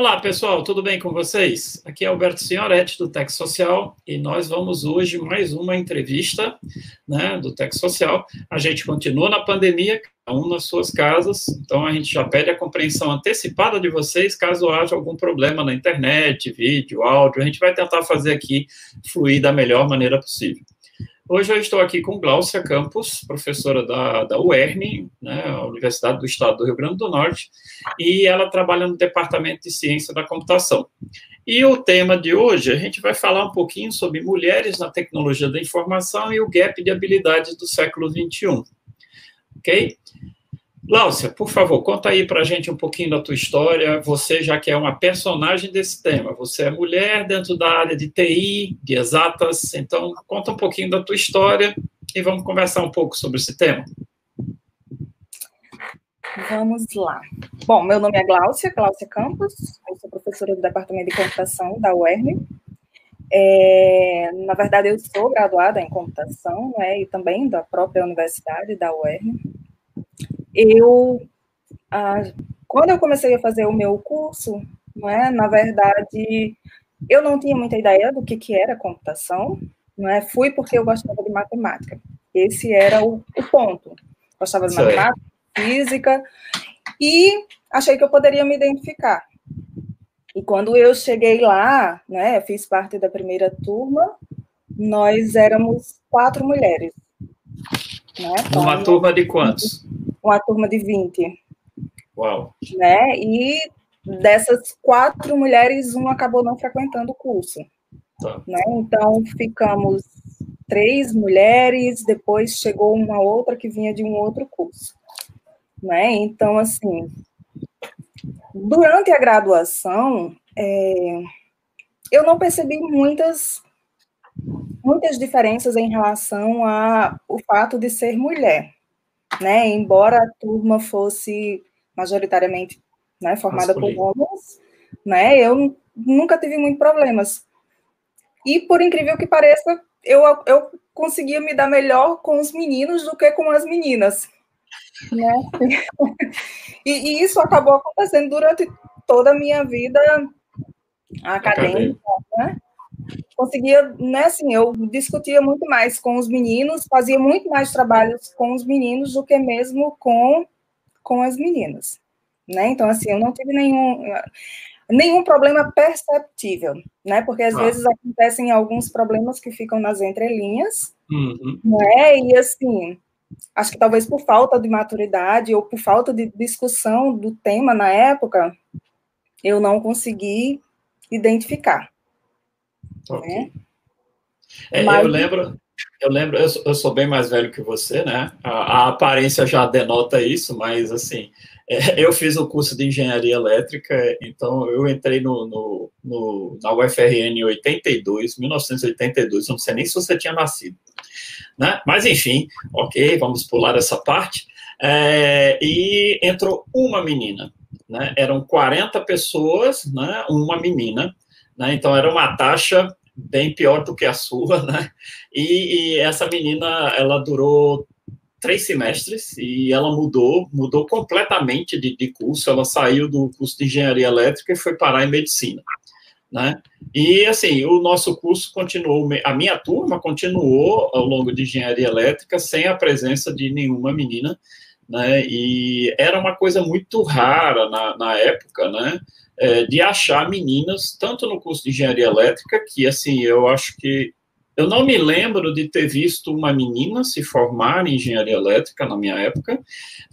Olá, pessoal, tudo bem com vocês? Aqui é Alberto Senhoretti, do Tech Social, e nós vamos hoje mais uma entrevista né, do Tech Social. A gente continua na pandemia, cada um nas suas casas, então a gente já pede a compreensão antecipada de vocês caso haja algum problema na internet, vídeo, áudio. A gente vai tentar fazer aqui fluir da melhor maneira possível. Hoje eu estou aqui com Gláucia Campos, professora da, da UERN, né, Universidade do Estado do Rio Grande do Norte, e ela trabalha no Departamento de Ciência da Computação. E o tema de hoje, a gente vai falar um pouquinho sobre mulheres na tecnologia da informação e o gap de habilidades do século XXI. Ok? Láucia, por favor, conta aí para a gente um pouquinho da tua história. Você já que é uma personagem desse tema, você é mulher dentro da área de TI, de exatas, então conta um pouquinho da tua história e vamos conversar um pouco sobre esse tema. Vamos lá. Bom, meu nome é Gláucia, Gláucia Campos, eu sou professora do Departamento de Computação da UERN. É, na verdade, eu sou graduada em computação, né, e também da própria universidade da UERN eu, ah, quando eu comecei a fazer o meu curso, não é, na verdade, eu não tinha muita ideia do que, que era computação, não é? Fui porque eu gostava de matemática. Esse era o, o ponto. Gostava de matemática, física, e achei que eu poderia me identificar. E quando eu cheguei lá, né, fiz parte da primeira turma, nós éramos quatro mulheres. Né? Uma turma de quantos? Uma turma de 20. Uau! Né? E dessas quatro mulheres, uma acabou não frequentando o curso. Tá. Né? Então, ficamos três mulheres, depois chegou uma outra que vinha de um outro curso. Né? Então, assim, durante a graduação, é, eu não percebi muitas muitas diferenças em relação ao fato de ser mulher né? Embora a turma fosse majoritariamente né, formada por homens, né? Eu nunca tive muitos problemas. E por incrível que pareça, eu, eu conseguia me dar melhor com os meninos do que com as meninas. Né? e, e isso acabou acontecendo durante toda a minha vida acadêmica, né? Conseguia, né, assim, eu discutia muito mais com os meninos, fazia muito mais trabalhos com os meninos do que mesmo com, com as meninas, né, então, assim, eu não tive nenhum, nenhum problema perceptível, né, porque às ah. vezes acontecem alguns problemas que ficam nas entrelinhas, uhum. né, e assim, acho que talvez por falta de maturidade ou por falta de discussão do tema na época, eu não consegui identificar. Okay. É, Mas... Eu lembro, eu lembro, eu sou, eu sou, bem mais velho que você, né? A, a aparência já denota isso, mas assim, é, eu fiz o curso de engenharia elétrica, então eu entrei no, no, no, na UFRN em 82, 1982, não sei nem se você tinha nascido, né? Mas enfim, ok, vamos pular essa parte. É, e entrou uma menina, né? Eram 40 pessoas, né? Uma menina, né? Então era uma taxa bem pior do que a sua, né? E, e, essa menina, ela durou três semestres e ela mudou, mudou completamente de, de curso. Ela saiu do curso de engenharia elétrica e foi parar em medicina, né? E assim, o nosso curso continuou, a minha turma continuou ao longo de engenharia elétrica sem a presença de nenhuma menina, né? E era uma coisa muito rara na, na época, né? é, de achar meninas, tanto no curso de engenharia elétrica, que assim, eu acho que. Eu não me lembro de ter visto uma menina se formar em engenharia elétrica na minha época.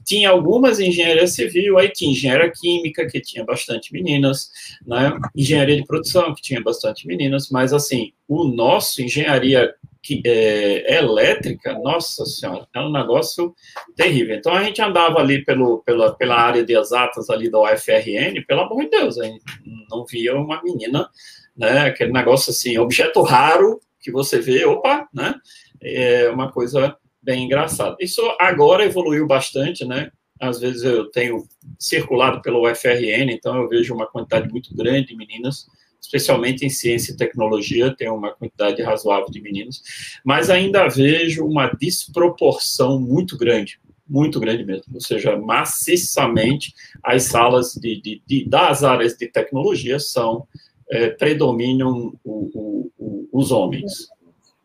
Tinha algumas engenharia civil, aí tinha engenharia química, que tinha bastante meninas, né? engenharia de produção, que tinha bastante meninas, mas assim, o nosso, engenharia que, é, elétrica, nossa senhora, é um negócio terrível. Então a gente andava ali pelo, pela, pela área de exatas ali da UFRN, pelo amor de Deus, a gente não via uma menina, né, aquele negócio assim, objeto raro que você vê, opa, né, é uma coisa bem engraçada. Isso agora evoluiu bastante, né, às vezes eu tenho circulado pelo UFRN, então eu vejo uma quantidade muito grande de meninas, especialmente em ciência e tecnologia, tem uma quantidade razoável de meninos, mas ainda vejo uma desproporção muito grande muito grande mesmo. Ou seja, maciçamente as salas de, de, de das áreas de tecnologia são é, predominam o, o, os homens.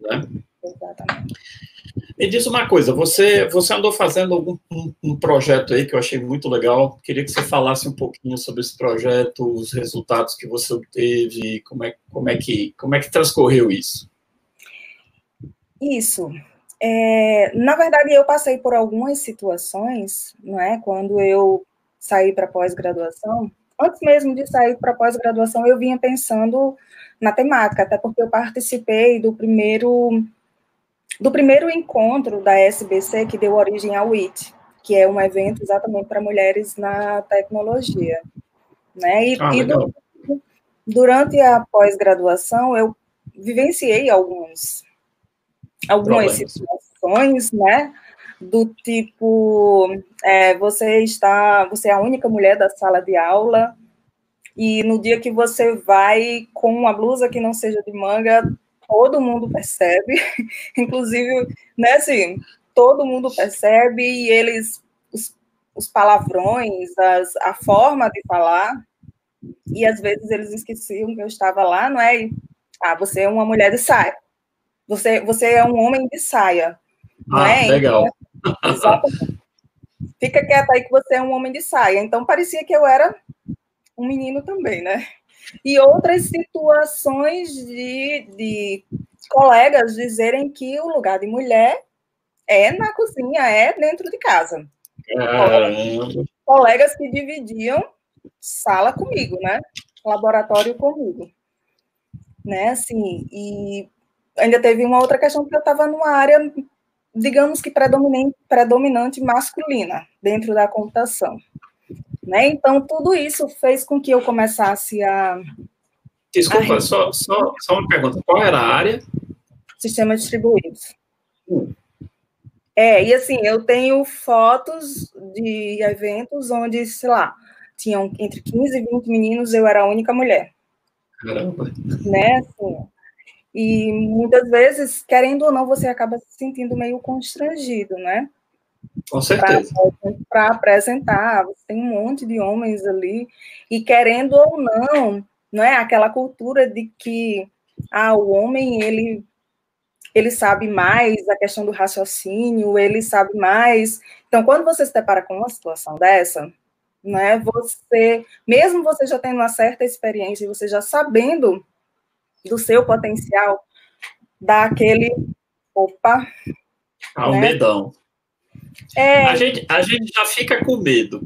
Né? Exatamente. Me diz uma coisa, você, você andou fazendo algum, um, um, projeto aí que eu achei muito legal. Queria que você falasse um pouquinho sobre esse projeto, os resultados que você obteve, como é, como é, que, como é que transcorreu isso. Isso. É, na verdade, eu passei por algumas situações, não é? Quando eu saí para pós-graduação, antes mesmo de sair para pós-graduação, eu vinha pensando na temática, até porque eu participei do primeiro do primeiro encontro da SBC que deu origem ao WIT, que é um evento exatamente para mulheres na tecnologia, né? E, ah, e do, durante a pós-graduação eu vivenciei alguns algumas Problemas. situações, né? Do tipo, é, você está, você é a única mulher da sala de aula, e no dia que você vai com uma blusa que não seja de manga, todo mundo percebe, inclusive, né, assim, todo mundo percebe, e eles, os, os palavrões, as, a forma de falar, e às vezes eles esqueciam que eu estava lá, não é? Ah, você é uma mulher de saia. Você, você é um homem de saia. Não ah, é? legal. exatamente. Fica quieto aí que você é um homem de saia. Então parecia que eu era um menino também, né? E outras situações de, de colegas dizerem que o lugar de mulher é na cozinha, é dentro de casa. Caramba. Colegas que dividiam sala comigo, né? Laboratório comigo. Né, assim, e ainda teve uma outra questão que eu estava numa área, digamos que predominante, predominante masculina, dentro da computação. Né? Então, tudo isso fez com que eu começasse a. Desculpa, a... Só, só, só uma pergunta: qual era a área? Sistemas distribuídos. Hum. É, e assim, eu tenho fotos de eventos onde, sei lá, tinham entre 15 e 20 meninos, eu era a única mulher. Caramba. Né, assim, e muitas vezes, querendo ou não, você acaba se sentindo meio constrangido, né? Com certeza. Para apresentar, você tem um monte de homens ali, e querendo ou não, não é aquela cultura de que ah, o homem ele ele sabe mais a questão do raciocínio, ele sabe mais. Então, quando você se depara com uma situação dessa, né, você, mesmo você já tendo uma certa experiência, você já sabendo do seu potencial, dá aquele opa. Ah, o né? medão. É... A, gente, a gente já fica com medo.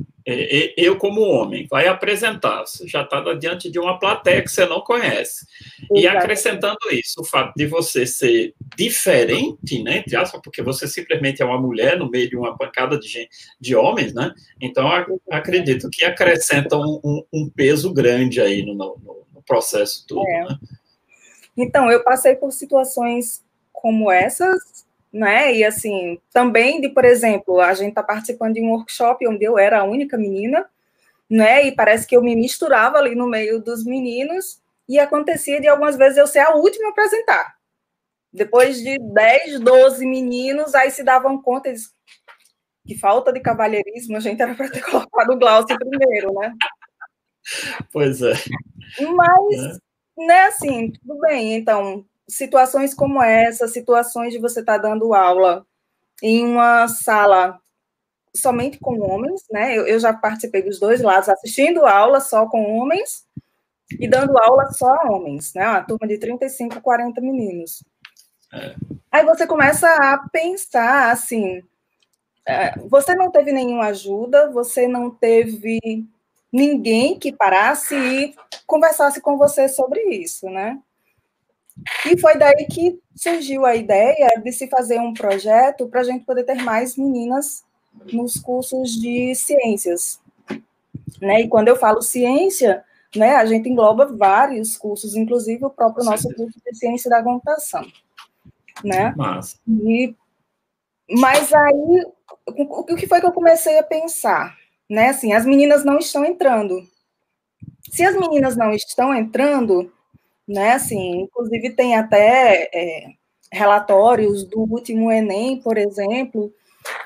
Eu, como homem, vai apresentar, você já está diante de uma plateia que você não conhece. Exatamente. E acrescentando isso, o fato de você ser diferente, né, entre aspas, porque você simplesmente é uma mulher no meio de uma pancada de, gente, de homens, né? Então, acredito que acrescenta um, um, um peso grande aí no, no, no processo todo, é. né? Então, eu passei por situações como essas, né? E assim, também de, por exemplo, a gente está participando de um workshop onde eu era a única menina, né? E parece que eu me misturava ali no meio dos meninos, e acontecia de algumas vezes eu ser a última a apresentar. Depois de 10, 12 meninos, aí se davam conta eles, que falta de cavalheirismo, a gente era para ter colocado o Glaucio primeiro, né? Pois é. Mas né, assim, tudo bem. Então, situações como essa, situações de você estar tá dando aula em uma sala somente com homens, né? Eu, eu, já participei dos dois lados, assistindo aula só com homens e dando aula só a homens, né? Uma turma de 35, 40 meninos. É. Aí você começa a pensar assim, é, você não teve nenhuma ajuda, você não teve ninguém que parasse e conversasse com você sobre isso, né? E foi daí que surgiu a ideia de se fazer um projeto para a gente poder ter mais meninas nos cursos de ciências. Né? E quando eu falo ciência, né, a gente engloba vários cursos, inclusive o próprio nosso curso de ciência da computação. Né? Mas, e, mas aí, o que foi que eu comecei a pensar? né? Assim, as meninas não estão entrando. Se as meninas não estão entrando, né? Assim, inclusive tem até é, relatórios do último Enem, por exemplo,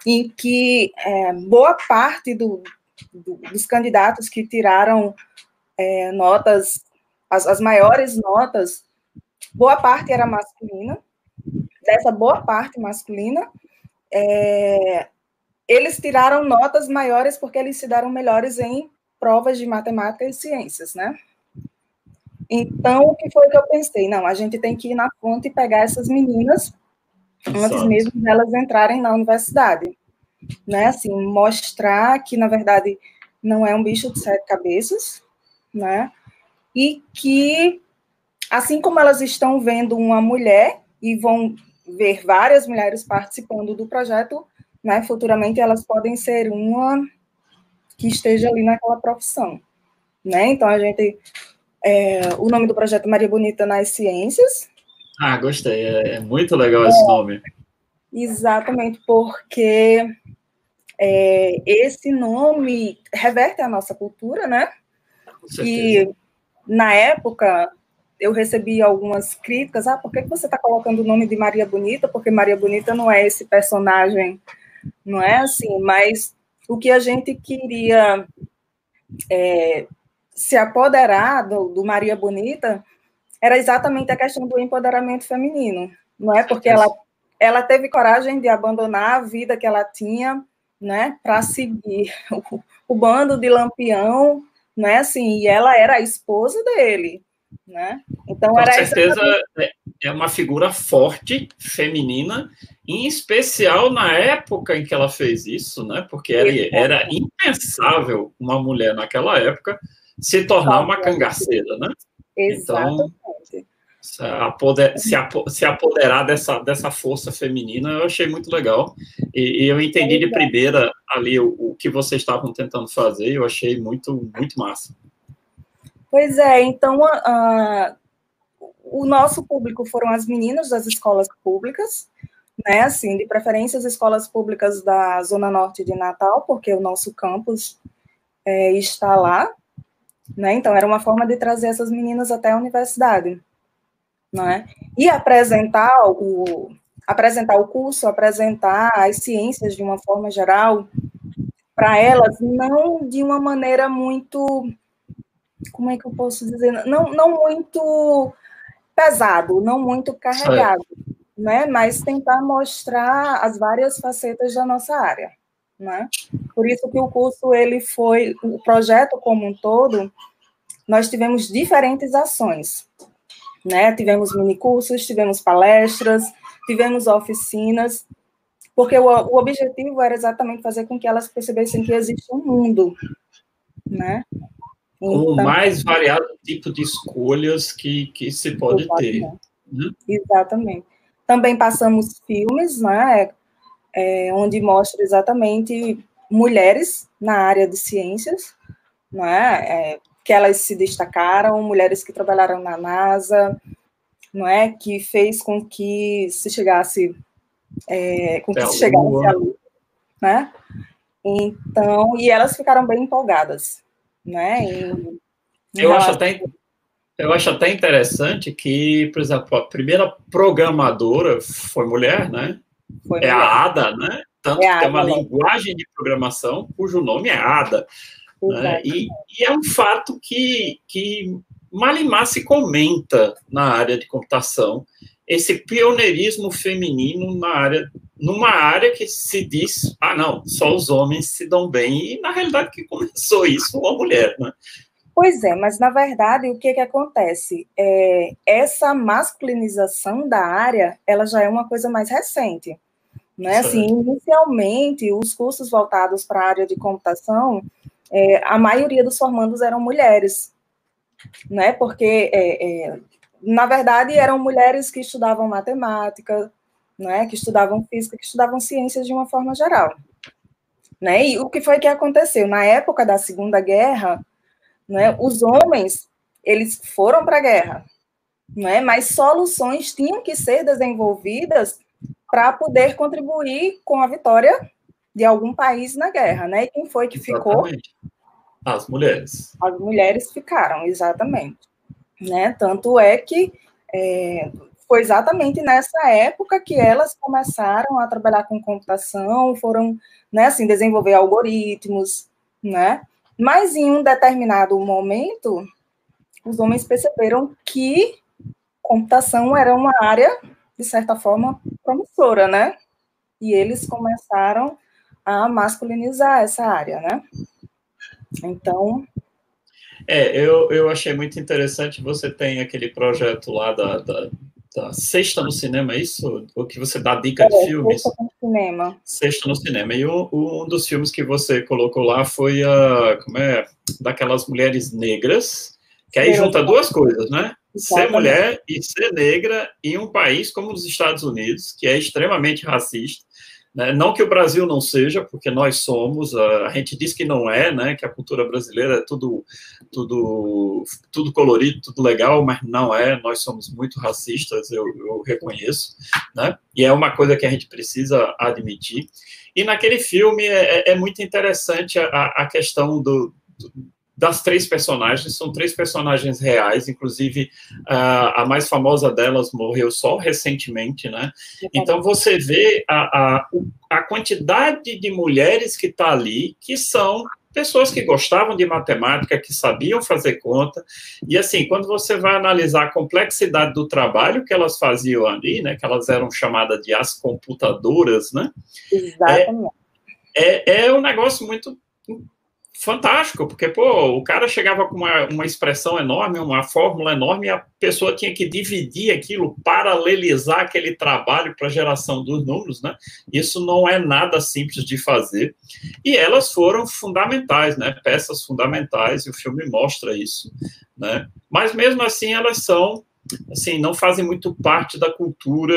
em que é, boa parte do, do, dos candidatos que tiraram é, notas, as, as maiores notas, boa parte era masculina, dessa boa parte masculina, é, eles tiraram notas maiores porque eles se deram melhores em provas de matemática e ciências, né? Então, o que foi que eu pensei? Não, a gente tem que ir na fonte e pegar essas meninas antes mesmo delas entrarem na universidade, né? Assim, mostrar que, na verdade, não é um bicho de sete cabeças, né? E que, assim como elas estão vendo uma mulher e vão ver várias mulheres participando do projeto, né? Futuramente elas podem ser uma que esteja ali naquela profissão, né? Então a gente, é, o nome do projeto Maria Bonita nas Ciências. Ah, gostei, é, é muito legal esse nome. Exatamente, porque é, esse nome reverte a nossa cultura, né? E na época eu recebi algumas críticas, ah, por que você está colocando o nome de Maria Bonita? Porque Maria Bonita não é esse personagem não é assim, mas o que a gente queria é, se apoderar do, do, Maria Bonita era exatamente a questão do empoderamento feminino, não é? Porque ela, ela teve coragem de abandonar a vida que ela tinha, né, para seguir o, o, bando de Lampião, né, assim, e ela era a esposa dele, né? Então Com era certeza exatamente... é uma figura forte, feminina, em especial na época em que ela fez isso, né? Porque era, era impensável uma mulher naquela época se tornar uma cangaceira, né? Exatamente. Então, se, apoder, se apoderar dessa, dessa força feminina, eu achei muito legal. E, e eu entendi de primeira ali o, o, que vocês estavam tentando fazer, eu achei muito, muito massa. Pois é, então uh, o nosso público foram as meninas das escolas públicas, né, assim, de preferência as escolas públicas da Zona Norte de Natal, porque o nosso campus é, está lá, né, então era uma forma de trazer essas meninas até a universidade, né, e apresentar o, apresentar o curso, apresentar as ciências de uma forma geral, para elas, não de uma maneira muito, como é que eu posso dizer, não, não muito pesado, não muito carregado, né? Mas tentar mostrar as várias facetas da nossa área, né? Por isso que o curso ele foi o projeto como um todo, nós tivemos diferentes ações, né? Tivemos minicursos, tivemos palestras, tivemos oficinas, porque o, o objetivo era exatamente fazer com que elas percebessem que existe um mundo, né? Então, o mais variado tipo de escolhas que, que se pode ter. Né? Exatamente. Também passamos filmes, né, é, onde mostra exatamente mulheres na área de ciências, né, é, que elas se destacaram, mulheres que trabalharam na NASA, não é, que fez com que se chegasse, é, com que se chegasse à lua, né? Então, e elas ficaram bem empolgadas, né? Em, eu acho até eu acho até interessante que, por exemplo, a primeira programadora foi mulher, né? Foi é mulher. a Ada, né? Tanto é que tem uma linguagem de programação cujo nome é Ada. Né? E, e, é um fato que, que Malimar se comenta na área de computação, esse pioneirismo feminino na área, numa área que se diz, ah, não, só os homens se dão bem, e na realidade que começou isso uma mulher, né? Pois é, mas na verdade o que que acontece? É, essa masculinização da área, ela já é uma coisa mais recente, né? Assim, inicialmente os cursos voltados para a área de computação, é, a maioria dos formandos eram mulheres, né? Porque é, é na verdade eram mulheres que estudavam matemática, né? Que estudavam física, que estudavam ciências de uma forma geral, né? E o que foi que aconteceu na época da Segunda Guerra? Né? Os homens, eles foram para a guerra, né? mas soluções tinham que ser desenvolvidas para poder contribuir com a vitória de algum país na guerra. Né? E quem foi que exatamente. ficou? As mulheres. As mulheres ficaram, exatamente. Né? Tanto é que é, foi exatamente nessa época que elas começaram a trabalhar com computação, foram, né, assim, desenvolver algoritmos, né? Mas em um determinado momento, os homens perceberam que computação era uma área, de certa forma, promissora, né? E eles começaram a masculinizar essa área, né? Então. É, eu, eu achei muito interessante. Você tem aquele projeto lá da, da, da Sexta no Cinema, é isso? O que você dá dica de é, filmes? Sexta no Cinema. Sexta no Cinema. E um, um dos filmes que você colocou lá foi a. Como é? Daquelas mulheres negras, que aí junta duas coisas, né? Ser mulher e ser negra em um país como os Estados Unidos, que é extremamente racista né? Não que o Brasil não seja, porque nós somos, a, gente diz que não é, né? que a cultura brasileira é tudo, tudo, tudo colorido, tudo legal, mas não é, nós somos muito racistas, eu, eu reconheço, né? e é uma coisa que a gente precisa admitir. E naquele filme é, é, é muito interessante a, a questão do, do das três personagens, são três personagens reais, inclusive a, a mais famosa delas morreu só recentemente, né? Então você vê a, a, a quantidade de mulheres que está ali, que são pessoas que gostavam de matemática, que sabiam fazer conta, e assim, quando você vai analisar a complexidade do trabalho que elas faziam ali, né, que elas eram chamadas de as computadoras, né? Exatamente. É, é, é um negócio muito fantástico, porque, pô, o cara chegava com uma, uma expressão enorme, uma fórmula enorme, e a pessoa tinha que dividir aquilo, paralelizar aquele trabalho para a geração dos números, né? Isso não é nada simples de fazer. E elas foram fundamentais, né? Peças fundamentais, e o filme mostra isso, né? Mas mesmo assim, elas são, assim, não fazem muito parte da cultura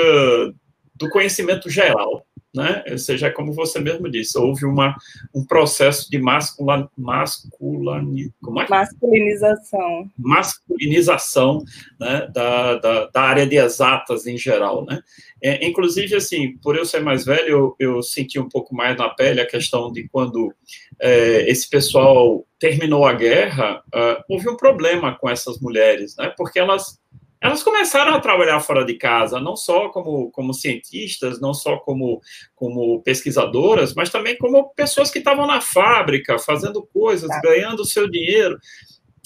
do conhecimento geral, né? Ou seja, como você mesmo disse, houve uma, um processo de mascula, masculani, é? masculinização, masculinização né, da, da, da, área de exatas em geral, né? É, inclusive, assim, por eu ser mais velho, eu, eu, senti um pouco mais na pele a questão de quando é, esse pessoal terminou a guerra, uh, houve um problema com essas mulheres, né? Porque elas elas começaram a trabalhar fora de casa, não só como, como cientistas, não só como, como pesquisadoras, mas também como pessoas que estavam na fábrica, fazendo coisas, tá. ganhando o seu dinheiro.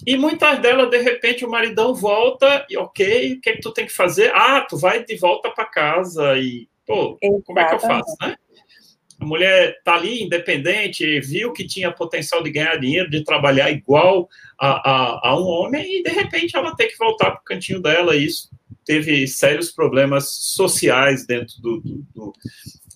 E muitas delas, de repente, o maridão volta e, ok, o que, é que tu tem que fazer? Ah, tu vai de volta para casa e, pô, Exatamente. como é que eu faço, né? A mulher está ali, independente, viu que tinha potencial de ganhar dinheiro, de trabalhar igual a, a, a um homem, e de repente ela tem que voltar para o cantinho dela. E isso teve sérios problemas sociais dentro do, do, do,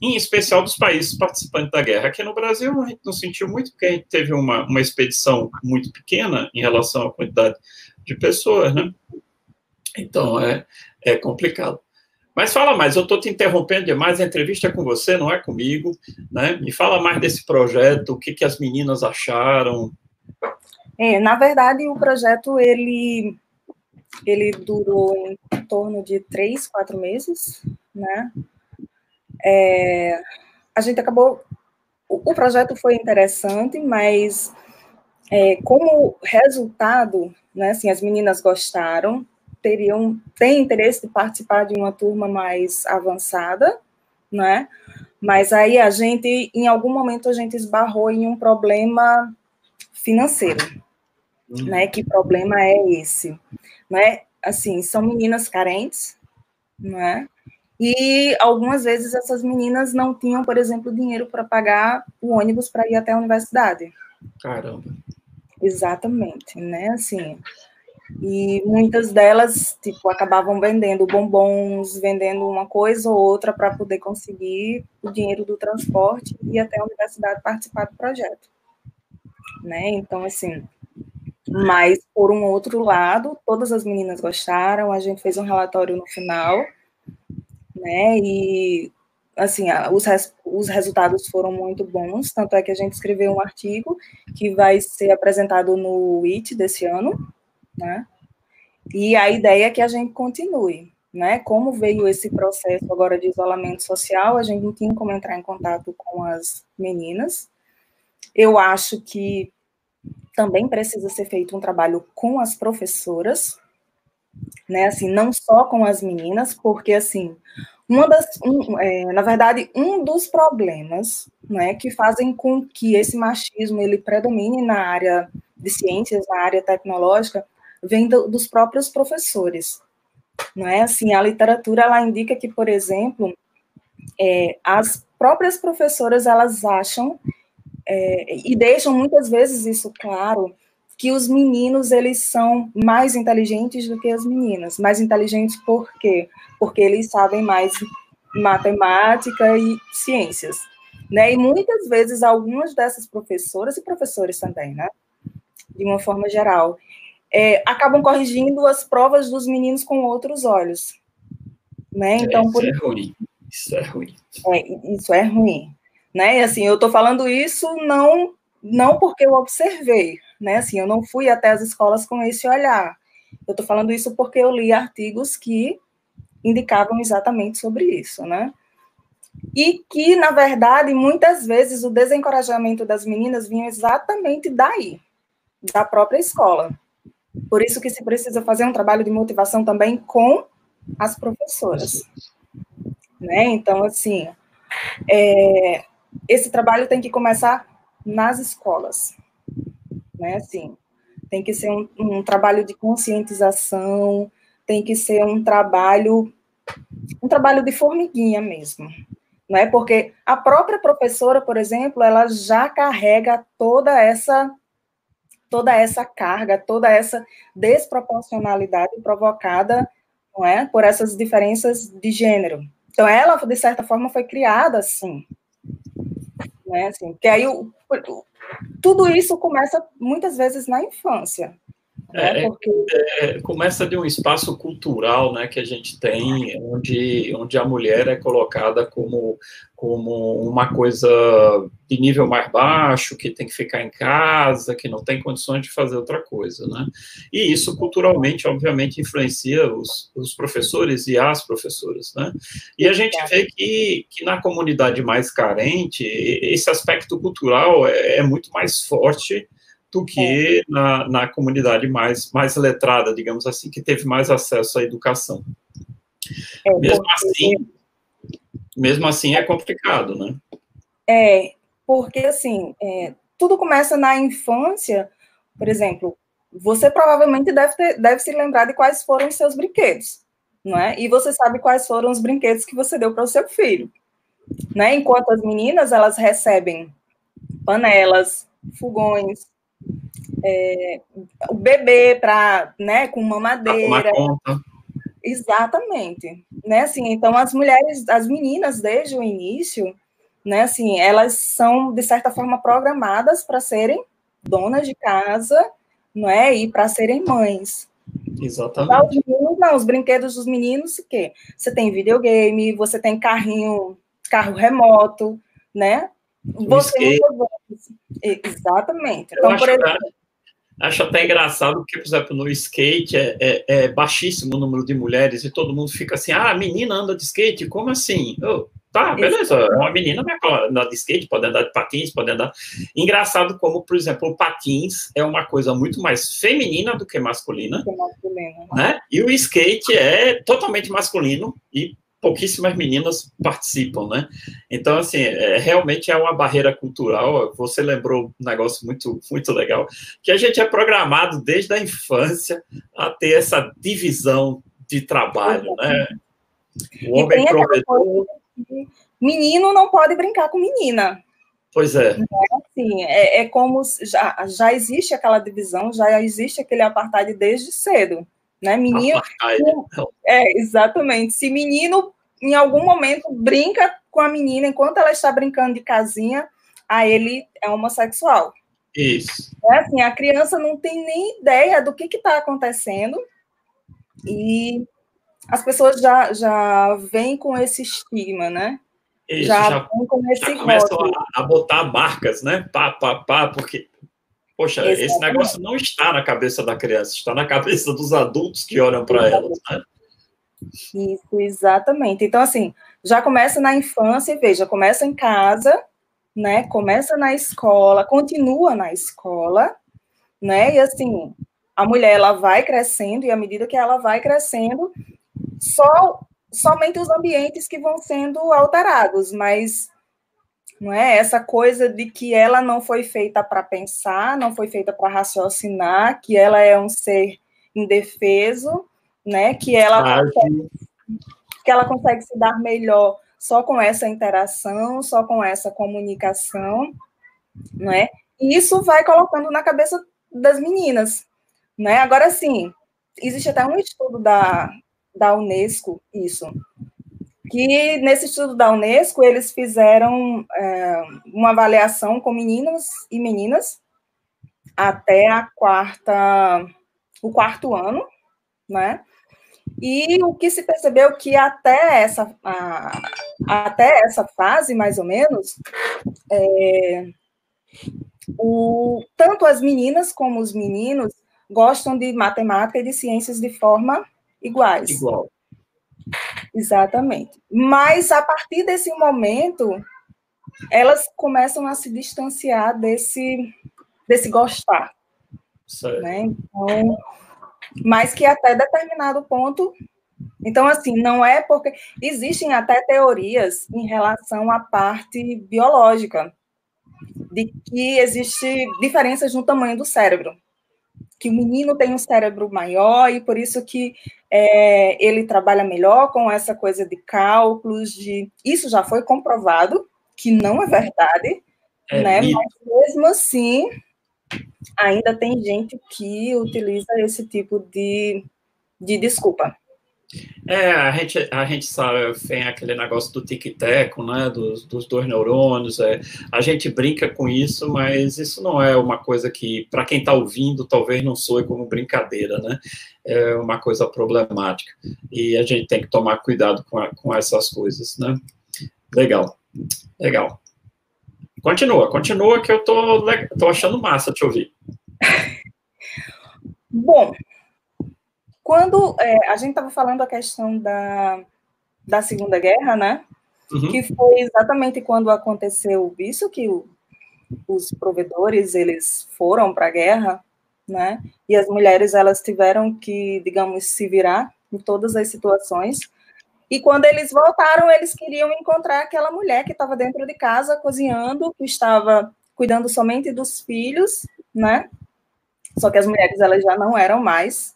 em especial dos países participantes da guerra. Aqui no Brasil a gente não sentiu muito, porque a gente teve uma, uma expedição muito pequena em relação à quantidade de pessoas, né? Então é, é complicado. Mas fala mais, eu estou te interrompendo demais, a entrevista é com você, não é comigo, né? Me fala mais desse projeto, o que, que as meninas acharam. É, na verdade, o projeto, ele, ele durou em torno de três, quatro meses, né? É, a gente acabou... O, o projeto foi interessante, mas é, como resultado, né, assim, as meninas gostaram, teriam têm interesse de participar de uma turma mais avançada, né? Mas aí a gente, em algum momento, a gente esbarrou em um problema financeiro, uhum. né? Que problema é esse, né? Assim, são meninas carentes, né? E algumas vezes essas meninas não tinham, por exemplo, dinheiro para pagar o ônibus para ir até a universidade. Caramba. Exatamente, né? Assim, e muitas delas, tipo, acabavam vendendo bombons, vendendo uma coisa ou outra para poder conseguir o dinheiro do transporte e até a universidade participar do projeto. Né? Então, assim, mas por um outro lado, todas as meninas gostaram, a gente fez um relatório no final, né? E assim, os, res, os resultados foram muito bons, tanto é que a gente escreveu um artigo que vai ser apresentado no IT desse ano, né? E a ideia é que a gente continue, né? Como veio esse processo agora de isolamento social, a gente não tinha como entrar em contato com as meninas. Eu acho que também precisa ser feito um trabalho com as professoras, né? Assim, não só com as meninas, porque assim, uma das, um, é, na verdade, um dos problemas, né, que fazem com que esse machismo ele predomine na área de ciências, na área tecnológica, vem do, dos próprios professores, não é? Assim, a literatura ela indica que, por exemplo, é, as próprias professoras elas acham é, e deixam muitas vezes isso claro que os meninos eles são mais inteligentes do que as meninas. Mais inteligentes por quê? Porque eles sabem mais matemática e ciências. Né? E muitas vezes algumas dessas professoras e professores também, né? De uma forma geral, é, acabam corrigindo as provas dos meninos com outros olhos. Né? É, então, isso por... é ruim. Isso é ruim. É, isso é ruim. Né? E assim, eu estou falando isso não não porque eu observei, né? Assim, eu não fui até as escolas com esse olhar. Eu estou falando isso porque eu li artigos que indicavam exatamente sobre isso, né? E que, na verdade, muitas vezes o desencorajamento das meninas vinha exatamente daí, da própria escola. Por isso que se precisa fazer um trabalho de motivação também com as professoras. Né? Então, assim, é, esse trabalho tem que começar nas escolas, né? Assim, tem que ser um, um trabalho de conscientização, tem que ser um trabalho, um trabalho de formiguinha mesmo, né? Porque a própria professora, por exemplo, ela já carrega toda essa toda essa carga, toda essa desproporcionalidade provocada, não é, por essas diferenças de gênero. Então ela, de certa forma, foi criada assim, né? Assim, porque aí o, tudo isso começa muitas vezes na infância. É, Porque... é, começa de um espaço cultural né, que a gente tem, onde, onde a mulher é colocada como, como uma coisa de nível mais baixo, que tem que ficar em casa, que não tem condições de fazer outra coisa. Né? E isso, culturalmente, obviamente, influencia os, os professores e as professoras. Né? E a gente vê que, que na comunidade mais carente, esse aspecto cultural é, é muito mais forte do que é. na, na comunidade mais, mais letrada, digamos assim, que teve mais acesso à educação. É, mesmo assim, mesmo assim é complicado, né? É, porque assim, é, tudo começa na infância, por exemplo, você provavelmente deve, ter, deve se lembrar de quais foram os seus brinquedos, não é? E você sabe quais foram os brinquedos que você deu para o seu filho, né? Enquanto as meninas, elas recebem panelas, fogões, é, o bebê para, né, com mamadeira. Exatamente, né? Assim, então as mulheres, as meninas desde o início, né? Assim, elas são de certa forma programadas para serem donas de casa, não é? E para serem mães. Exatamente. Os meninos, não, os brinquedos dos meninos, o quê? Você tem videogame, você tem carrinho, carro remoto, né? Você Exatamente. Então, por exemplo, Acho até engraçado, porque, por exemplo, no skate é, é, é, baixíssimo o número de mulheres e todo mundo fica assim: ah, a menina anda de skate, como assim? Oh, tá, beleza, uma menina anda de skate, pode andar de patins, pode andar. Engraçado como, por exemplo, o patins é uma coisa muito mais feminina do que masculina. Que masculina. Né? E o skate é totalmente masculino e pouquíssimas meninas participam, né? Então, assim, é, realmente é uma barreira cultural. Você lembrou um negócio muito, muito legal, que a gente é programado desde a infância a ter essa divisão de trabalho, né? O homem provedor... Menino não pode brincar com menina. Pois é. é assim, é, é como já, já existe aquela divisão, já existe aquele apartheid desde cedo né? Menino. É, exatamente. Se menino, em algum momento, brinca com a menina enquanto ela está brincando de casinha, a ele é homossexual. Isso. É assim, a criança não tem nem ideia do que está acontecendo e as pessoas já, já vêm com esse estigma, né? Isso, já, já, vêm com esse já começam a, a, botar marcas, né? Pá, pá, pá, porque Poxa, Exatamente. esse negócio não está na cabeça da criança, está na cabeça dos adultos que olham para elas, né? Isso, exatamente. Então, assim, já começa na infância, veja, começa em casa, né? Começa na escola, continua na escola, né? E assim, a mulher ela vai crescendo e à medida que ela vai crescendo, só somente os ambientes que vão sendo alterados, mas não é essa coisa de que ela não foi feita para pensar, não foi feita para raciocinar, que ela é um ser indefeso, né? Que ela consegue, que ela consegue se dar melhor só com essa interação, só com essa comunicação, né? E isso vai colocando na cabeça das meninas, né? Agora sim, existe até um estudo da da Unesco isso. Que nesse estudo da Unesco eles fizeram é, uma avaliação com meninos e meninas até a quarta, o quarto ano, né? E o que se percebeu que até essa, a, até essa fase, mais ou menos, é, o, tanto as meninas como os meninos gostam de matemática e de ciências de forma iguais. Igual. Exatamente. Mas a partir desse momento, elas começam a se distanciar desse, desse gostar. Certo. Né? Então, mas que até determinado ponto. Então, assim, não é porque. Existem até teorias em relação à parte biológica, de que existe diferenças no tamanho do cérebro que o menino tem um cérebro maior e por isso que é, ele trabalha melhor com essa coisa de cálculos, de isso já foi comprovado que não é verdade, é né? Mas mesmo assim, ainda tem gente que utiliza esse tipo de, de desculpa. É, a gente, a gente sabe, tem aquele negócio do tic-teco, né, dos, dos dois neurônios, é, a gente brinca com isso, mas isso não é uma coisa que, para quem está ouvindo, talvez não soe como brincadeira, né, é uma coisa problemática, e a gente tem que tomar cuidado com, a, com essas coisas, né. Legal, legal. Continua, continua que eu tô, tô achando massa te ouvir. Bom, quando é, a gente estava falando a questão da, da Segunda Guerra, né? Uhum. Que foi exatamente quando aconteceu isso, que o, os provedores eles foram para a guerra, né? E as mulheres elas tiveram que, digamos, se virar em todas as situações. E quando eles voltaram, eles queriam encontrar aquela mulher que estava dentro de casa cozinhando, que estava cuidando somente dos filhos, né? Só que as mulheres elas já não eram mais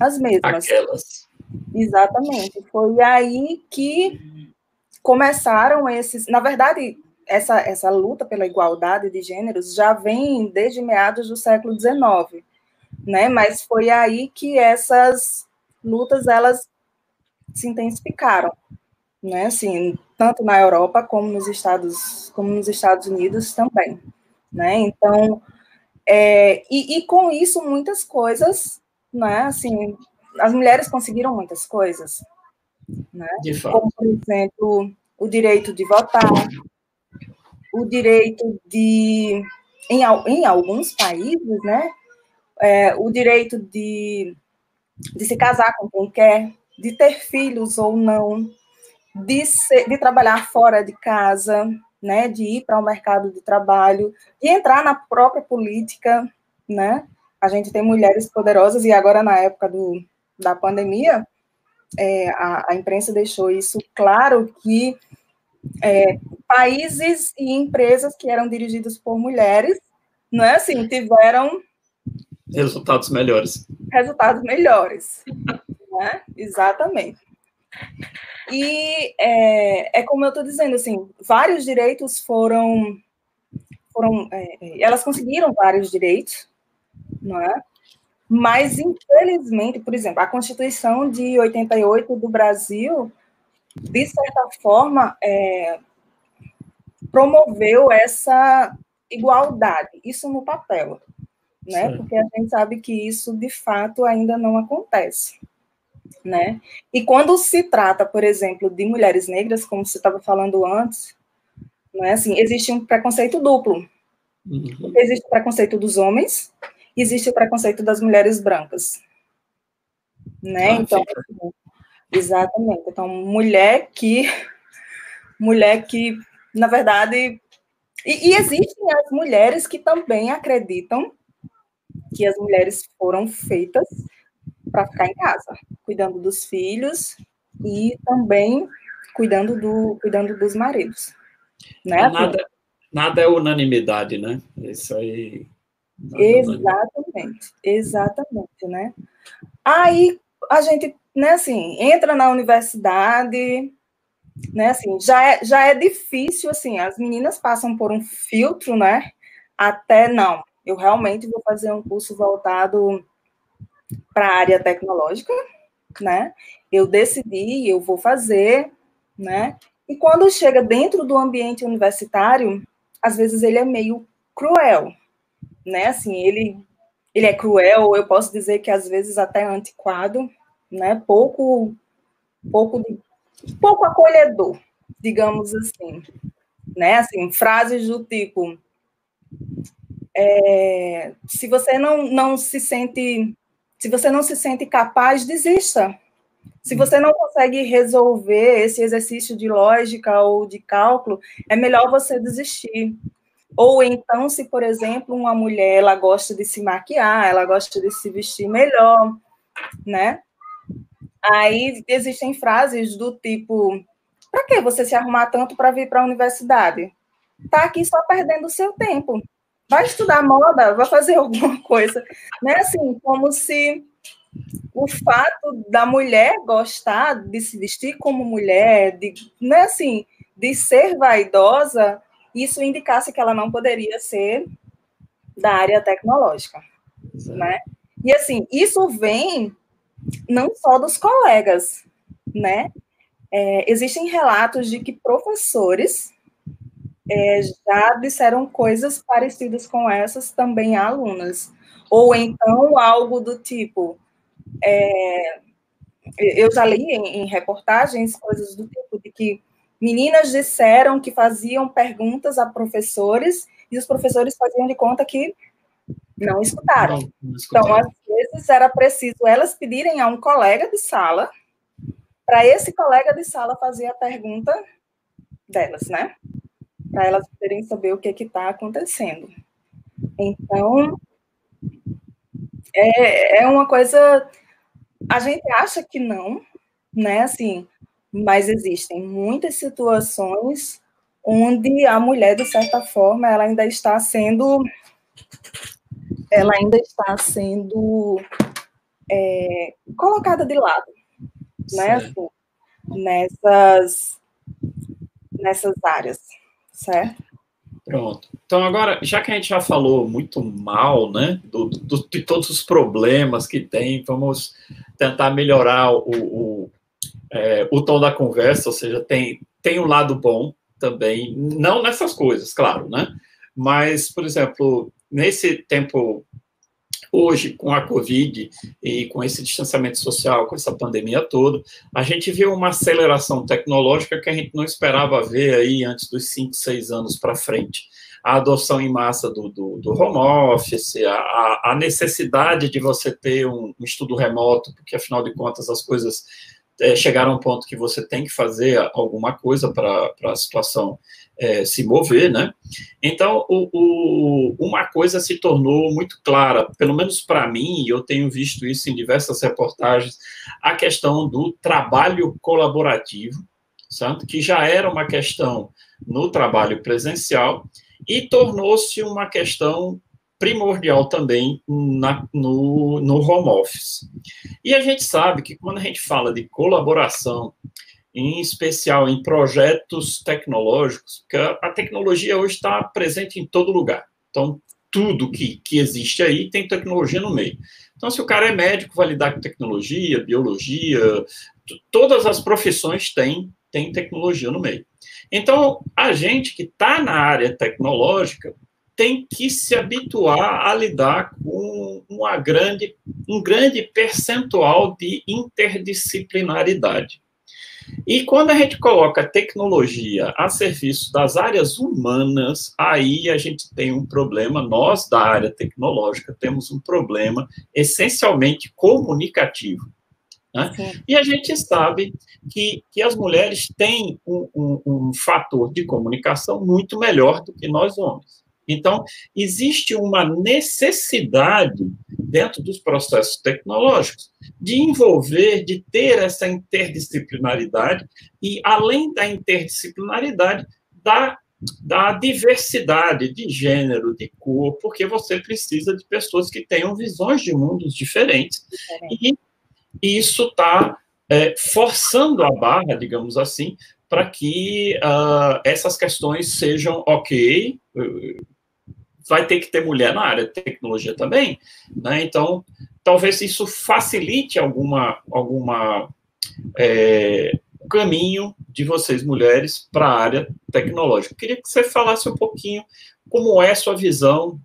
as mesmas. Aquelas. Exatamente. Foi aí que começaram esses. Na verdade, essa, essa luta pela igualdade de gêneros já vem desde meados do século XIX, né? Mas foi aí que essas lutas elas se intensificaram, né? Assim, tanto na Europa como nos Estados, como nos Estados Unidos também, né? Então, é, e, e com isso muitas coisas né? Assim, as mulheres conseguiram muitas coisas, né? Como, por exemplo, o direito de votar, o direito de, em, em alguns países, né? É, o direito de, de se casar com quem quer, de ter filhos ou não, de, ser, de trabalhar fora de casa, né, de ir para o mercado de trabalho, de entrar na própria política, né, a gente tem mulheres poderosas, e agora na época do, da pandemia, é, a, a, imprensa deixou isso claro que é, países e empresas que eram dirigidos por mulheres, não é assim, tiveram resultados melhores. Resultados melhores, né? Exatamente. E é, é como eu estou dizendo, assim, vários direitos foram, foram é, elas conseguiram vários direitos, não é? Mas, infelizmente, por exemplo, a Constituição de 88 do Brasil, de certa forma, é, promoveu essa igualdade, isso no papel, né? Sim. Porque a gente sabe que isso, de fato, ainda não acontece, né? E quando se trata, por exemplo, de mulheres negras, como você estava falando antes, não é assim, existe um preconceito duplo. Uhum. Existe o preconceito dos homens existe o preconceito das mulheres brancas. Né? Ah, então, assim, exatamente. Então, mulher que mulher que, na verdade, e, e, existem as mulheres que também acreditam que as mulheres foram feitas para ficar em casa, cuidando dos filhos e também cuidando, do, cuidando dos maridos. Né? Nada, nada é unanimidade, né? Isso aí. Exatamente, exatamente, né? Aí a gente, né, assim, entra na universidade, né, assim, já é, já é difícil, assim, as meninas passam por um filtro, né, até não, eu realmente vou fazer um curso voltado para a área tecnológica, né, eu decidi, eu vou fazer, né, e quando chega dentro do ambiente universitário, às vezes ele é meio cruel, né, assim, ele, ele é cruel, eu posso dizer que às vezes até antiquado, né, pouco, pouco pouco acolhedor, digamos assim. Né? Assim, frases do tipo: é, se você não, não se sente, se você não se sente capaz, desista. Se você não consegue resolver esse exercício de lógica ou de cálculo, é melhor você desistir. Ou então, se, por exemplo, uma mulher ela gosta de se maquiar, ela gosta de se vestir melhor, né? Aí existem frases do tipo: para que você se arrumar tanto para vir para a universidade? Tá aqui só perdendo seu tempo. Vai estudar moda, vai fazer alguma coisa. Né? Assim, como se o fato da mulher gostar de se vestir como mulher, de, né, assim, de ser vaidosa, isso indicasse que ela não poderia ser da área tecnológica, né? E assim, isso vem não só dos colegas, né? É, existem relatos de que professores é, já disseram coisas parecidas com essas também a alunas. Ou então algo do tipo. É, eu já li em, em reportagens coisas do tipo de que meninas disseram que faziam perguntas a professores e os professores faziam de conta que não escutaram. Não, não escutaram. Então, às vezes, era preciso elas pedirem a um colega de sala, para esse colega de sala fazer a pergunta delas, né? Para elas poderem saber o que está acontecendo. Então, é, é uma coisa. A gente acha que não, né? Assim, mas existem muitas situações onde a mulher, de certa forma, ela ainda está sendo ela ainda está sendo é, colocada de lado, né? Assim, nessas, nessas áreas, certo? Pronto. Então, agora, já que a gente já falou muito mal, né, do, do, de todos os problemas que tem, vamos tentar melhorar o, o, é, o tom da conversa, ou seja, tem, tem um lado bom também, não nessas coisas, claro, né, mas, por exemplo, nesse tempo hoje, com a Covid e com esse distanciamento social, com essa pandemia toda, a gente viu uma aceleração tecnológica que a gente não esperava ver aí antes dos 5, 6 anos para frente. A adoção em massa do, do, do home office, a, a, necessidade de você ter um, um estudo remoto, porque afinal de contas as coisas é, chegaram a um ponto que você tem que fazer alguma coisa para a situação é, se mover, né? Então, o, o, uma coisa se tornou muito clara, pelo menos para mim, e eu tenho visto isso em diversas reportagens, a questão do trabalho colaborativo, certo? que já era uma questão no trabalho presencial e tornou-se uma questão primordial também na, no, no home office. E a gente sabe que quando a gente fala de colaboração, em especial em projetos tecnológicos, porque a, tecnologia hoje está presente em todo lugar. Então, tudo que, que existe aí tem tecnologia no meio. Então, se o cara é médico, vai lidar com tecnologia, biologia, todas as profissões têm, têm tecnologia no meio. Então, a gente que está na área tecnológica tem que se habituar a lidar com uma grande, um grande percentual de interdisciplinaridade. E quando a gente coloca a tecnologia a serviço das áreas humanas, aí a gente tem um problema, nós da área tecnológica temos um problema essencialmente comunicativo. Né? E a gente sabe que, que as mulheres têm um, um, um fator de comunicação muito melhor do que nós homens. Então, existe uma necessidade dentro dos processos tecnológicos de envolver, de ter essa interdisciplinaridade e, além da interdisciplinaridade, da, da diversidade de gênero, de cor, porque você precisa de pessoas que tenham visões de mundos diferentes. E isso está é, forçando a barra, digamos assim, para que uh, essas questões sejam ok, vai ter que ter mulher na área de tecnologia também, né? Então, talvez isso facilite alguma, alguma é, caminho de vocês mulheres para a área tecnológica. queria que você falasse um pouquinho como é a sua visão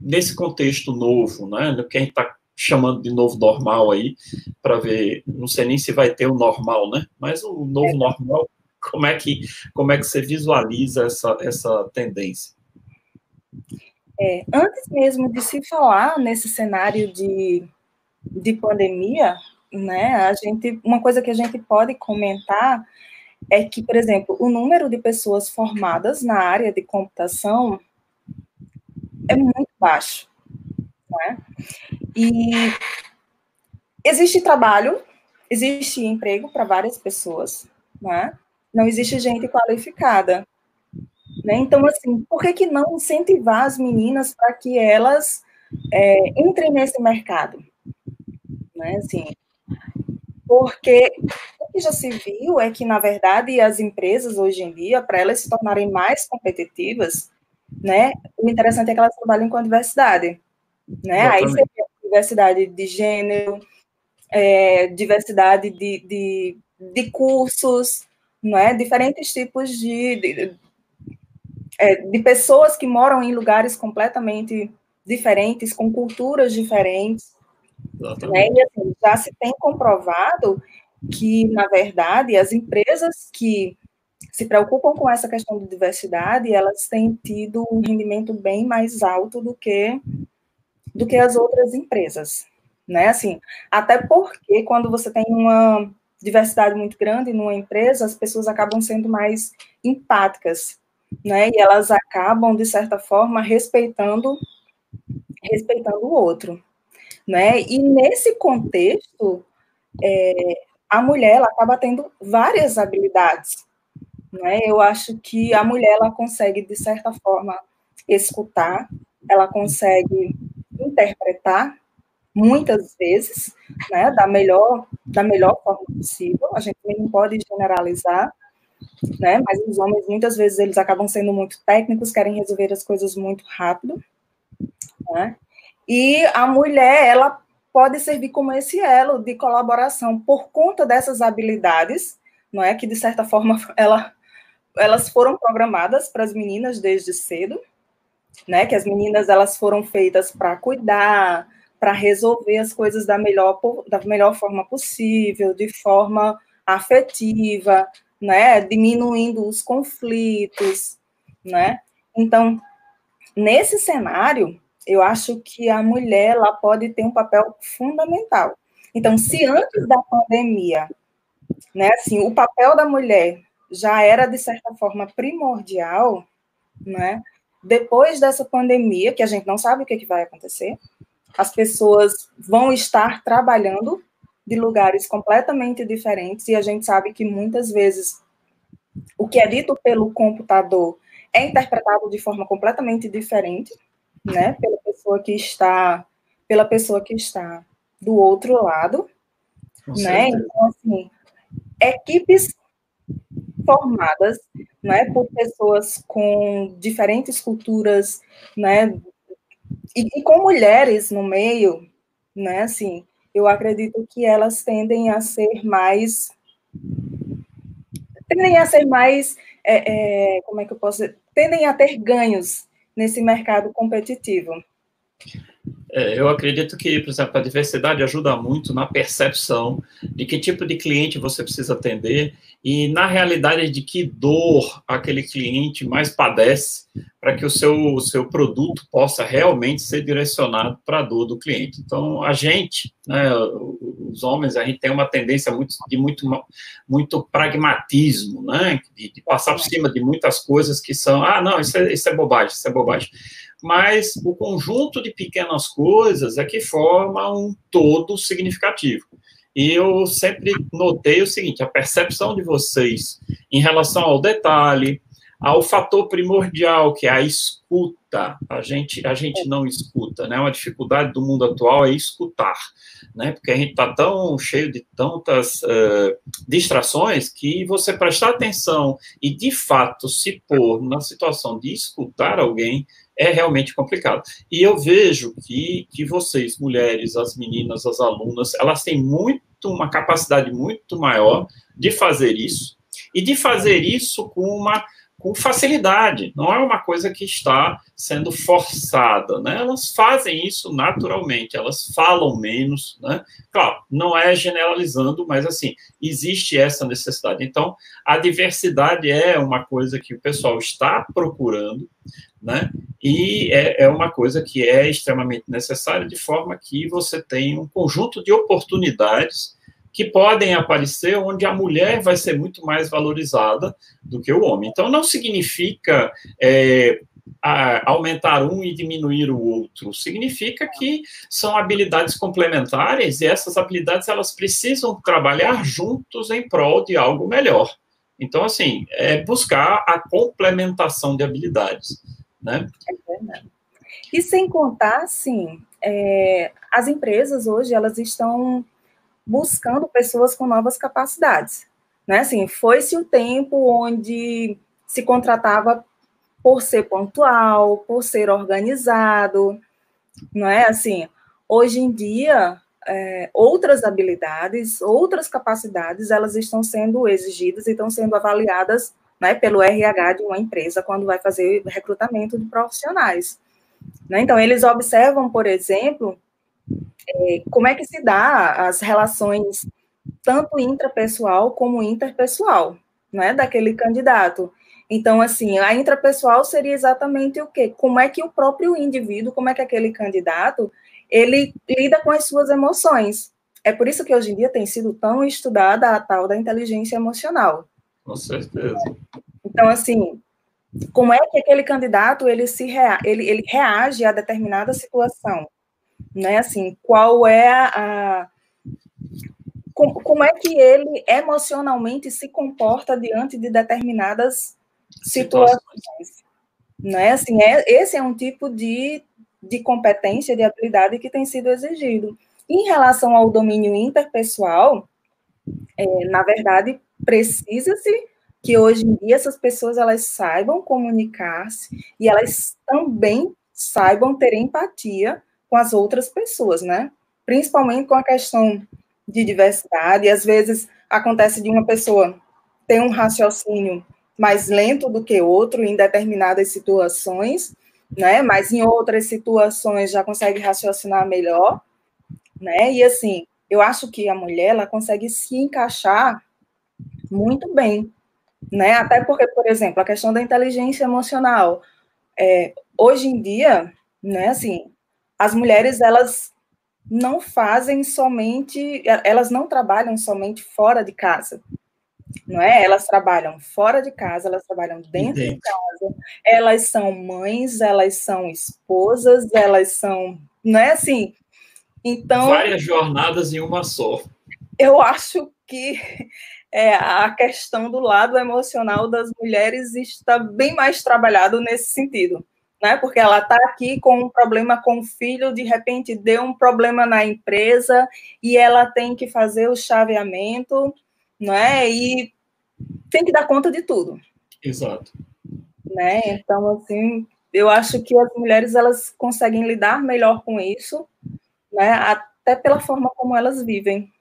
nesse contexto novo, né? No que a gente está chamando de novo normal aí, para ver, não sei nem se vai ter o normal, né? Mas o novo é. normal, como é que como é que você visualiza essa, essa tendência? É, antes mesmo de se falar nesse cenário de, de pandemia, né, a gente, uma coisa que a gente pode comentar é que, por exemplo, o número de pessoas formadas na área de computação é muito baixo. Né? E existe trabalho, existe emprego para várias pessoas, né? não existe gente qualificada. Né? Então, assim, por que, que não incentivar as meninas para que elas é, entrem nesse mercado? Né? Assim, porque o que já se viu é que, na verdade, as empresas hoje em dia, para elas se tornarem mais competitivas, né, o interessante é que elas trabalhem com a diversidade. Né? Aí você tem diversidade de gênero, é, diversidade de, de, de cursos, não é? diferentes tipos de, de, é, de pessoas que moram em lugares completamente diferentes, com culturas diferentes. Né? E assim, já se tem comprovado que, na verdade, as empresas que se preocupam com essa questão de diversidade, elas têm tido um rendimento bem mais alto do que do que as outras empresas, né? Assim, até porque quando você tem uma diversidade muito grande numa empresa, as pessoas acabam sendo mais empáticas, né? E elas acabam de certa forma respeitando respeitando o outro, né? E nesse contexto, é, a mulher ela acaba tendo várias habilidades, né? Eu acho que a mulher ela consegue de certa forma escutar, ela consegue interpretar muitas vezes, né, da melhor da melhor forma possível. A gente não pode generalizar, né? Mas os homens muitas vezes eles acabam sendo muito técnicos, querem resolver as coisas muito rápido, né? E a mulher, ela pode servir como esse elo de colaboração por conta dessas habilidades, não é que de certa forma ela, elas foram programadas para as meninas desde cedo, né? Que as meninas elas foram feitas para cuidar, para resolver as coisas da melhor da melhor forma possível, de forma afetiva, né, diminuindo os conflitos, né? Então, nesse cenário, eu acho que a mulher ela pode ter um papel fundamental. Então, se antes da pandemia, né, assim, o papel da mulher já era de certa forma primordial, né? Depois dessa pandemia, que a gente não sabe o que, que vai acontecer, as pessoas vão estar trabalhando de lugares completamente diferentes, e a gente sabe que muitas vezes o que é dito pelo computador é interpretado de forma completamente diferente, né, pela pessoa que está, pela pessoa que está do outro lado, Com né? Certeza. Então assim, equipes formadas, né, por pessoas com diferentes culturas, né, e, e com mulheres no meio, né, assim, eu acredito que elas tendem a ser mais tendem a ser mais é, é, como é que eu posso dizer? tendem a ter ganhos nesse mercado competitivo. É, eu acredito que, por exemplo, a diversidade ajuda muito na percepção de que tipo de cliente você precisa atender e na realidade de que dor aquele cliente mais padece para que o seu, o seu produto possa realmente ser direcionado para a dor do cliente. Então, a gente, né, os homens, a gente tem uma tendência muito, de muito, muito pragmatismo, né, de, de passar por cima de muitas coisas que são, ah, não, isso é, isso é bobagem, isso é bobagem. Mas o conjunto de pequenas coisas é que forma um todo significativo. E eu sempre notei o seguinte: a percepção de vocês em relação ao detalhe, ao fator primordial, que é a escuta. A gente, a gente não escuta, né? Uma dificuldade do mundo atual é escutar, né? Porque a gente está tão cheio de tantas uh, distrações que você prestar atenção e, de fato, se pôr na situação de escutar alguém é realmente complicado. E eu vejo que, que vocês, mulheres, as meninas, as alunas, elas têm muito, uma capacidade muito maior de fazer isso, e de fazer isso com uma com facilidade, não é uma coisa que está sendo forçada, né? Elas fazem isso naturalmente, elas falam menos, né? Claro, não é generalizando, mas assim, existe essa necessidade. Então, a diversidade é uma coisa que o pessoal está procurando, né? E é, é uma coisa que é extremamente necessária, de forma que você tem um conjunto de oportunidades que podem aparecer onde a mulher vai ser muito mais valorizada do que o homem. Então, não significa é, aumentar um e diminuir o outro. Significa que são habilidades complementares e essas habilidades elas precisam trabalhar juntos em prol de algo melhor. Então, assim, é buscar a complementação de habilidades né? É. E sem contar, assim, é, as empresas hoje, elas estão buscando pessoas com novas capacidades, né? Assim, foi-se o tempo onde se contratava por ser pontual, por ser organizado, não é? Assim, hoje em dia, é, outras habilidades, outras capacidades, elas estão sendo exigidas e estão sendo avaliadas né, pelo RH de uma empresa quando vai fazer recrutamento de profissionais. Né? Então, eles observam, por exemplo, é, como é que se dá as relações tanto intrapessoal como interpessoal, né, daquele candidato. Então, assim, a intrapessoal seria exatamente o quê? Como é que o próprio indivíduo, como é que aquele candidato, ele lida com as suas emoções. É por isso que hoje em dia tem sido tão estudada a tal da inteligência emocional. Com certeza. Então, assim, como é que aquele candidato ele se rea ele, ele reage a determinada situação, né? Assim, qual é a como, como é que ele emocionalmente se comporta diante de determinadas situações, situações. né? Assim, é, esse é um tipo de, de competência, de habilidade que tem sido exigido. Em relação ao domínio interpessoal, é, na verdade, precisa-se que hoje em dia essas pessoas elas saibam comunicar-se e elas também saibam ter empatia com as outras pessoas, né? Principalmente com a questão de diversidade. Às vezes acontece de uma pessoa ter um raciocínio mais lento do que outro em determinadas situações, né? Mas em outras situações já consegue raciocinar melhor, né? E assim, eu acho que a mulher ela consegue se encaixar muito bem, né? Até porque, por exemplo, a questão da inteligência emocional, é, hoje em dia, né? Assim, as mulheres elas não fazem somente, elas não trabalham somente fora de casa, não é? Elas trabalham fora de casa, elas trabalham dentro Entendi. de casa, elas são mães, elas são esposas, elas são, não é assim? Então várias jornadas em uma só. Eu acho que é, a questão do lado emocional das mulheres está bem mais trabalhado nesse sentido, né? Porque ela está aqui com um problema com o filho, de repente deu um problema na empresa e ela tem que fazer o chaveamento, né? E tem que dar conta de tudo. Exato. Né? Então, assim, eu acho que as mulheres elas conseguem lidar melhor com isso, né? Até pela forma como elas vivem.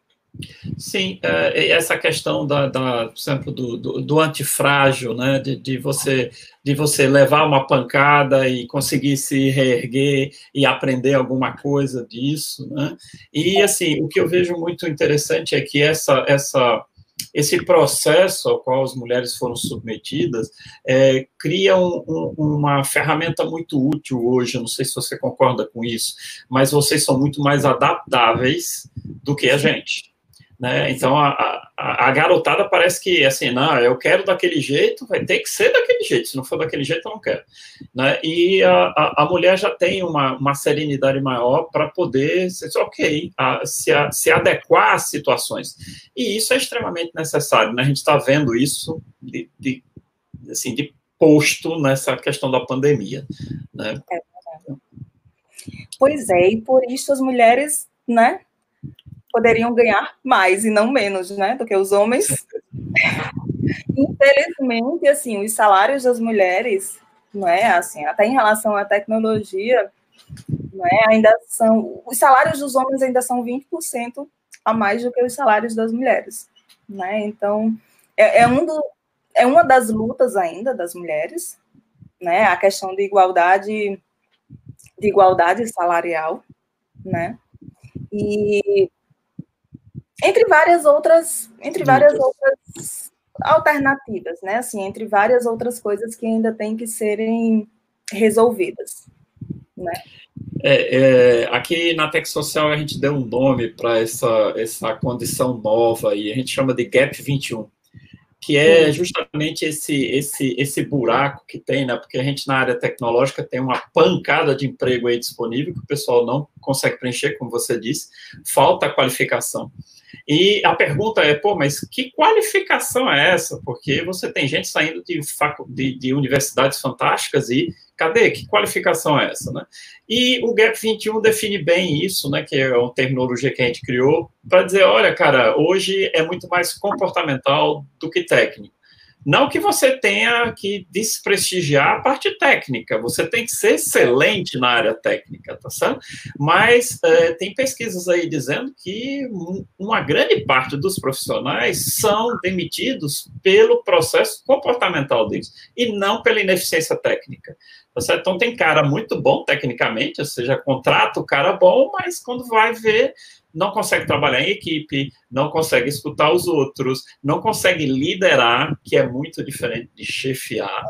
Sim, é, essa questão da, da por exemplo, do, do, do antifrágil, né, de, de, você, de você levar uma pancada e conseguir se reerguer e aprender alguma coisa disso, né, e assim, o que eu vejo muito interessante é que essa, essa, esse processo ao qual as mulheres foram submetidas é, cria um, um, uma ferramenta muito útil hoje. Não sei se você concorda com isso, mas vocês são muito mais adaptáveis do que a gente. Né? Então, a, a, a, garotada parece que, assim, não, eu quero daquele jeito, vai ter que ser daquele jeito, se não for daquele jeito, eu não quero. Né? E a, a, mulher já tem uma, uma serenidade maior para poder, ok, se, se adequar às situações. E isso é extremamente necessário, né? A gente está vendo isso de, de, assim, de posto nessa questão da pandemia, né? É pois é, e por isso as mulheres, né, poderiam ganhar mais e não menos, né, do que os homens. Infelizmente, assim, os salários das mulheres, não é, assim, até em relação à tecnologia, não é, ainda são, os salários dos homens ainda são 20% a mais do que os salários das mulheres, né? Então, é, é um do, é uma das lutas ainda das mulheres, né? A questão de igualdade de igualdade salarial, né? E entre várias outras, entre várias outras alternativas, né? Assim, entre várias outras coisas que ainda têm que serem resolvidas, né? É, é, aqui na Tech Social a gente deu um nome para essa, essa condição nova e a gente chama de Gap 21 que é justamente esse, esse, esse buraco que tem, né? Porque a gente na área tecnológica tem uma pancada de emprego aí disponível que o pessoal não consegue preencher, como você disse, falta qualificação. E a pergunta é, pô, mas que qualificação é essa? Porque você tem gente saindo de, de, de universidades fantásticas e cadê? Que qualificação é essa, né? E o Gap 21 define bem isso, né, que é uma terminologia que a gente criou, para dizer, olha, cara, hoje é muito mais comportamental do que técnico. Não que você tenha que desprestigiar a parte técnica, você tem que ser excelente na área técnica, tá certo? Mas é, tem pesquisas aí dizendo que uma grande parte dos profissionais são demitidos pelo processo comportamental deles e não pela ineficiência técnica. Tá certo? Então tem cara muito bom tecnicamente, ou seja, contrata o cara bom, mas quando vai ver não consegue trabalhar em equipe, não consegue escutar os outros, não consegue liderar, que é muito diferente de chefiar,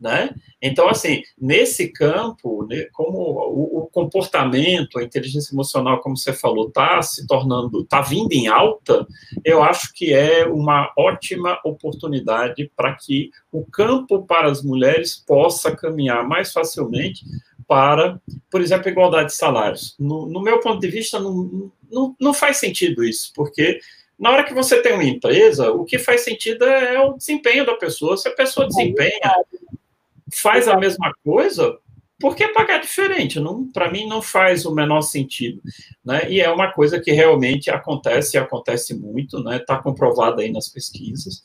né? Então, assim, nesse campo, né, como o, o, comportamento, a inteligência emocional, como você falou, está se tornando, está vindo em alta, eu acho que é uma ótima oportunidade para que o campo para as mulheres possa caminhar mais facilmente para, por exemplo, igualdade de salários. No, no meu ponto de vista, não, não, não faz sentido isso, porque na hora que você tem uma empresa, o que faz sentido é o desempenho da pessoa. Se a pessoa desempenha, faz a mesma coisa, por que pagar diferente? Para mim, não faz o menor sentido. Né? E é uma coisa que realmente acontece, e acontece muito, está né? Tá comprovado aí nas pesquisas.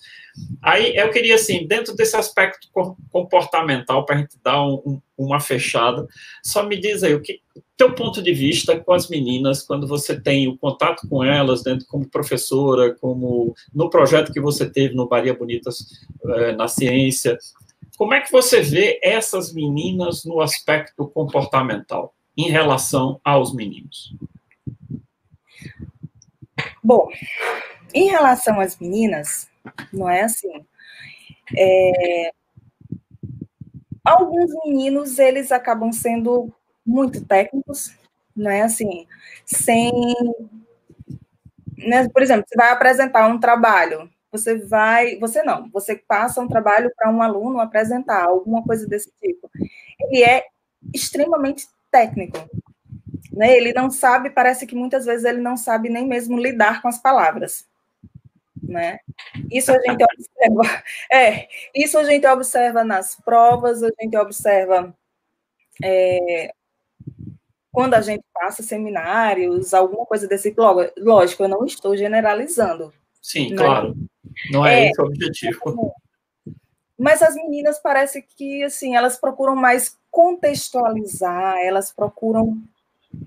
Aí eu queria, assim, dentro desse aspecto comportamental, para a gente dar um, um, uma fechada, só me diz aí o que teu ponto de vista com as meninas, quando você tem o contato com elas, dentro como professora, como no projeto que você teve no Maria Bonitas eh, na ciência, como é que você vê essas meninas no aspecto comportamental em relação aos meninos? Bom, em relação às meninas, não é assim. É, alguns meninos eles acabam sendo muito técnicos, não é assim, sem, né, por exemplo, você vai apresentar um trabalho, você vai, você não, você passa um trabalho para um aluno apresentar alguma coisa desse tipo. Ele é extremamente técnico, né? Ele não sabe, parece que muitas vezes ele não sabe nem mesmo lidar com as palavras, né? Isso a gente observa, é, isso a gente observa nas provas, a gente observa é, quando a gente passa seminários, alguma coisa desse tipo. Lógico, eu não estou generalizando. Sim, né? claro. Não é, é esse o objetivo. Mas as meninas parece que assim, elas procuram mais contextualizar, elas procuram,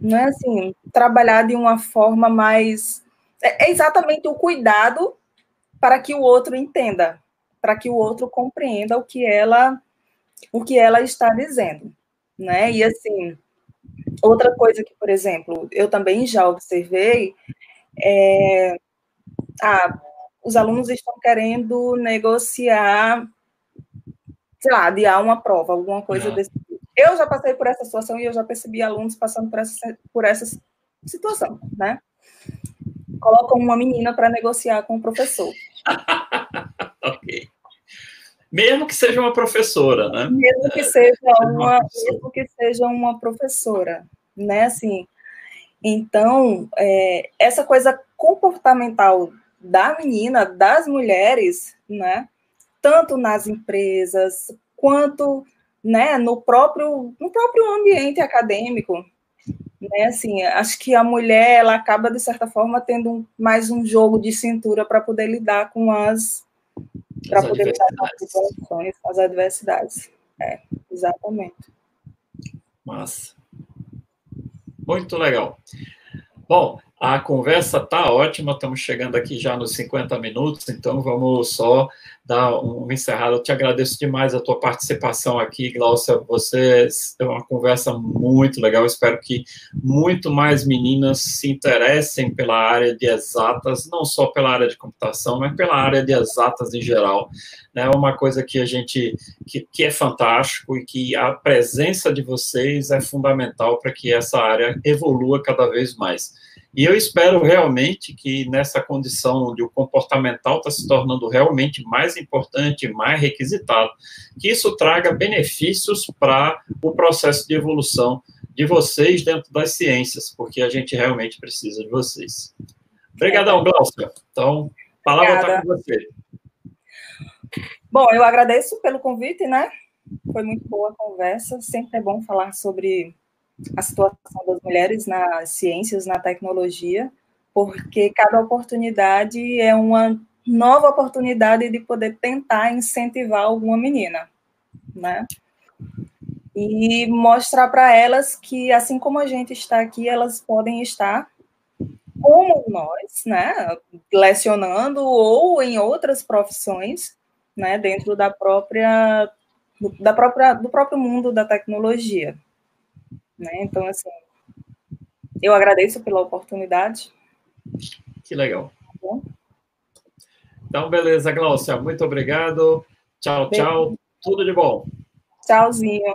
né, assim, trabalhar de uma forma mais é, é exatamente o cuidado para que o outro entenda, para que o outro compreenda o que ela o que ela está dizendo, né? E assim, outra coisa que, por exemplo, eu também já observei é, ah, os alunos estão querendo negociar, sei lá, adiar uma prova, alguma coisa é. desse tipo. Eu já passei por essa situação e eu já percebi alunos passando por essa, por essa situação, né? Colocam uma menina para negociar com o professor. ok. Mesmo que seja uma professora, né? Mesmo que seja uma, mesmo que seja uma professora, né? Assim, então, é, essa coisa comportamental da menina, das mulheres, né? Tanto nas empresas quanto né, no próprio no próprio ambiente acadêmico, né? Assim, acho que a mulher ela acaba de certa forma tendo um, mais um jogo de cintura para poder lidar com as para poder lidar com as situações, as adversidades. É, exatamente. Massa. Muito legal. Bom, a conversa tá ótima, estamos chegando aqui já nos 50 minutos, então vamos só dar um encerrado. Eu te agradeço demais a tua participação aqui, Glaucia. Você é uma conversa muito legal. espero que muito mais meninas se interessem pela área de exatas, não só pela área de computação, mas pela área de exatas em geral. É uma coisa que a gente que, que é fantástico e que a presença de vocês é fundamental para que essa área evolua cada vez mais. E eu espero realmente que nessa condição onde o comportamental está se tornando realmente mais importante, mais requisitado, que isso traga benefícios para o processo de evolução de vocês dentro das ciências, porque a gente realmente precisa de vocês. Obrigadão, Glaucia. Então, a palavra está com você. Bom, eu agradeço pelo convite, né? Foi muito boa a conversa. Sempre é bom falar sobre a situação das mulheres nas ciências, na tecnologia, porque cada oportunidade é uma nova oportunidade de poder tentar incentivar alguma menina, né? E mostrar para elas que, assim como a gente está aqui, elas podem estar como nós, né, lecionando ou em outras profissões, né, dentro da própria da própria do próprio mundo da tecnologia. Né? Então, assim, eu agradeço pela oportunidade. Que legal. Tá então, beleza, Glaucia. Muito obrigado. Tchau, tchau. Tudo de bom. Tchauzinho.